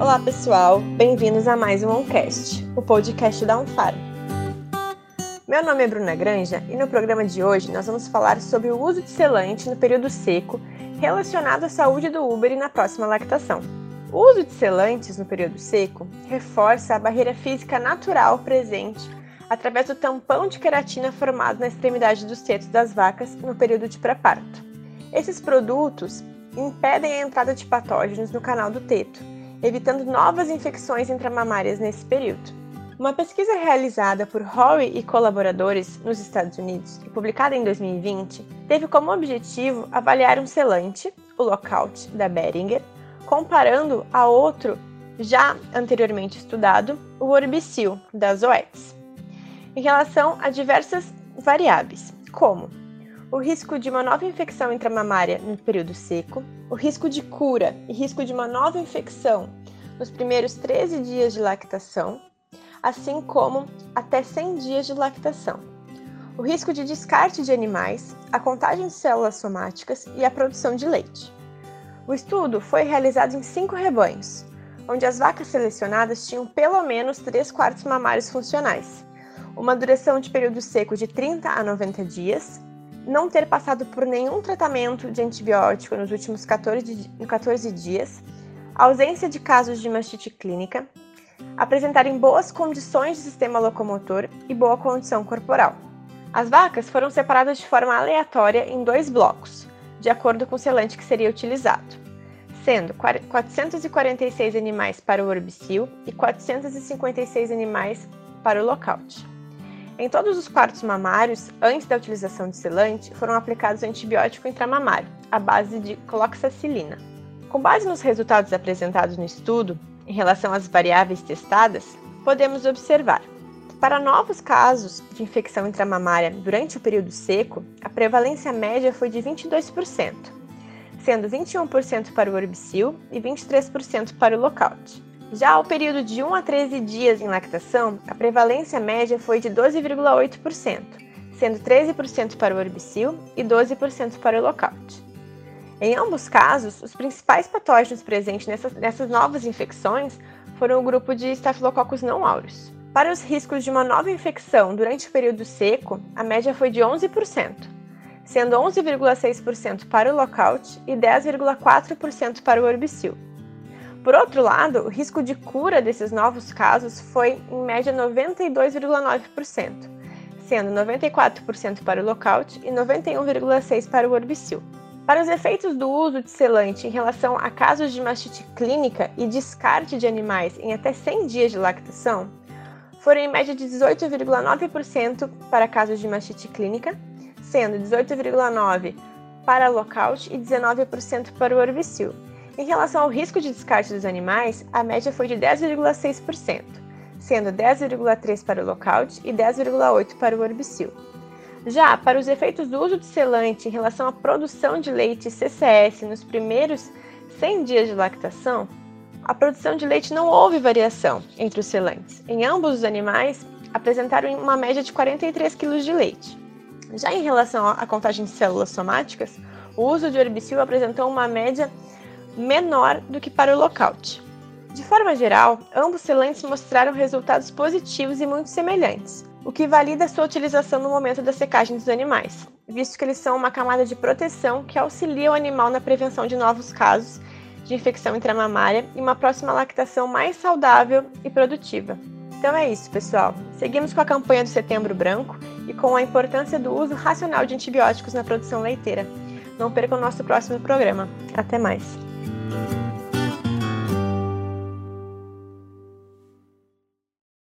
Olá, pessoal. Bem-vindos a mais um OnCast, o podcast da Unfarm. Meu nome é Bruna Granja e no programa de hoje nós vamos falar sobre o uso de selante no período seco relacionado à saúde do Uber e na próxima lactação. O uso de selantes no período seco reforça a barreira física natural presente através do tampão de queratina formado na extremidade dos tetos das vacas no período de pré-parto. Esses produtos impedem a entrada de patógenos no canal do teto, evitando novas infecções intramamárias nesse período. Uma pesquisa realizada por Howe e colaboradores nos Estados Unidos e publicada em 2020 teve como objetivo avaliar um selante, o Lockout da Beringer, comparando a outro já anteriormente estudado, o Orbicil da Zoetis em relação a diversas variáveis, como o risco de uma nova infecção intramamária no período seco, o risco de cura e risco de uma nova infecção nos primeiros 13 dias de lactação, assim como até 100 dias de lactação, o risco de descarte de animais, a contagem de células somáticas e a produção de leite. O estudo foi realizado em cinco rebanhos, onde as vacas selecionadas tinham pelo menos 3 quartos mamários funcionais, uma duração de período seco de 30 a 90 dias, não ter passado por nenhum tratamento de antibiótico nos últimos 14, 14 dias, ausência de casos de mastite clínica, apresentarem boas condições de sistema locomotor e boa condição corporal. As vacas foram separadas de forma aleatória em dois blocos, de acordo com o selante que seria utilizado, sendo 446 animais para o orbicil e 456 animais para o lockout. Em todos os quartos mamários, antes da utilização de selante, foram aplicados antibiótico intramamário, à base de cloxacilina. Com base nos resultados apresentados no estudo, em relação às variáveis testadas, podemos observar para novos casos de infecção intramamária durante o período seco, a prevalência média foi de 22%, sendo 21% para o orbicil e 23% para o lockout. Já ao período de 1 a 13 dias em lactação, a prevalência média foi de 12,8%, sendo 13% para o orbicil e 12% para o lockout. Em ambos casos, os principais patógenos presentes nessas, nessas novas infecções foram o grupo de Staphylococcus não aureus. Para os riscos de uma nova infecção durante o período seco, a média foi de 11%, sendo 11,6% para o lockout e 10,4% para o orbicil. Por outro lado, o risco de cura desses novos casos foi, em média, 92,9%, sendo 94% para o lockout e 91,6% para o orbicil. Para os efeitos do uso de selante em relação a casos de mastite clínica e descarte de animais em até 100 dias de lactação, foram em média de 18,9% para casos de mastite clínica, sendo 18,9% para lockout e 19% para o orbicil. Em relação ao risco de descarte dos animais, a média foi de 10,6%, sendo 10,3% para o lockout e 10,8% para o orbicil. Já para os efeitos do uso de selante em relação à produção de leite CCS nos primeiros 100 dias de lactação, a produção de leite não houve variação entre os selantes. Em ambos os animais, apresentaram uma média de 43 kg de leite. Já em relação à contagem de células somáticas, o uso de orbicil apresentou uma média menor do que para o lockout. De forma geral, ambos selantes mostraram resultados positivos e muito semelhantes, o que valida sua utilização no momento da secagem dos animais, visto que eles são uma camada de proteção que auxilia o animal na prevenção de novos casos de infecção intramamária e uma próxima lactação mais saudável e produtiva. Então é isso, pessoal. Seguimos com a campanha do Setembro Branco e com a importância do uso racional de antibióticos na produção leiteira. Não percam o nosso próximo programa. Até mais!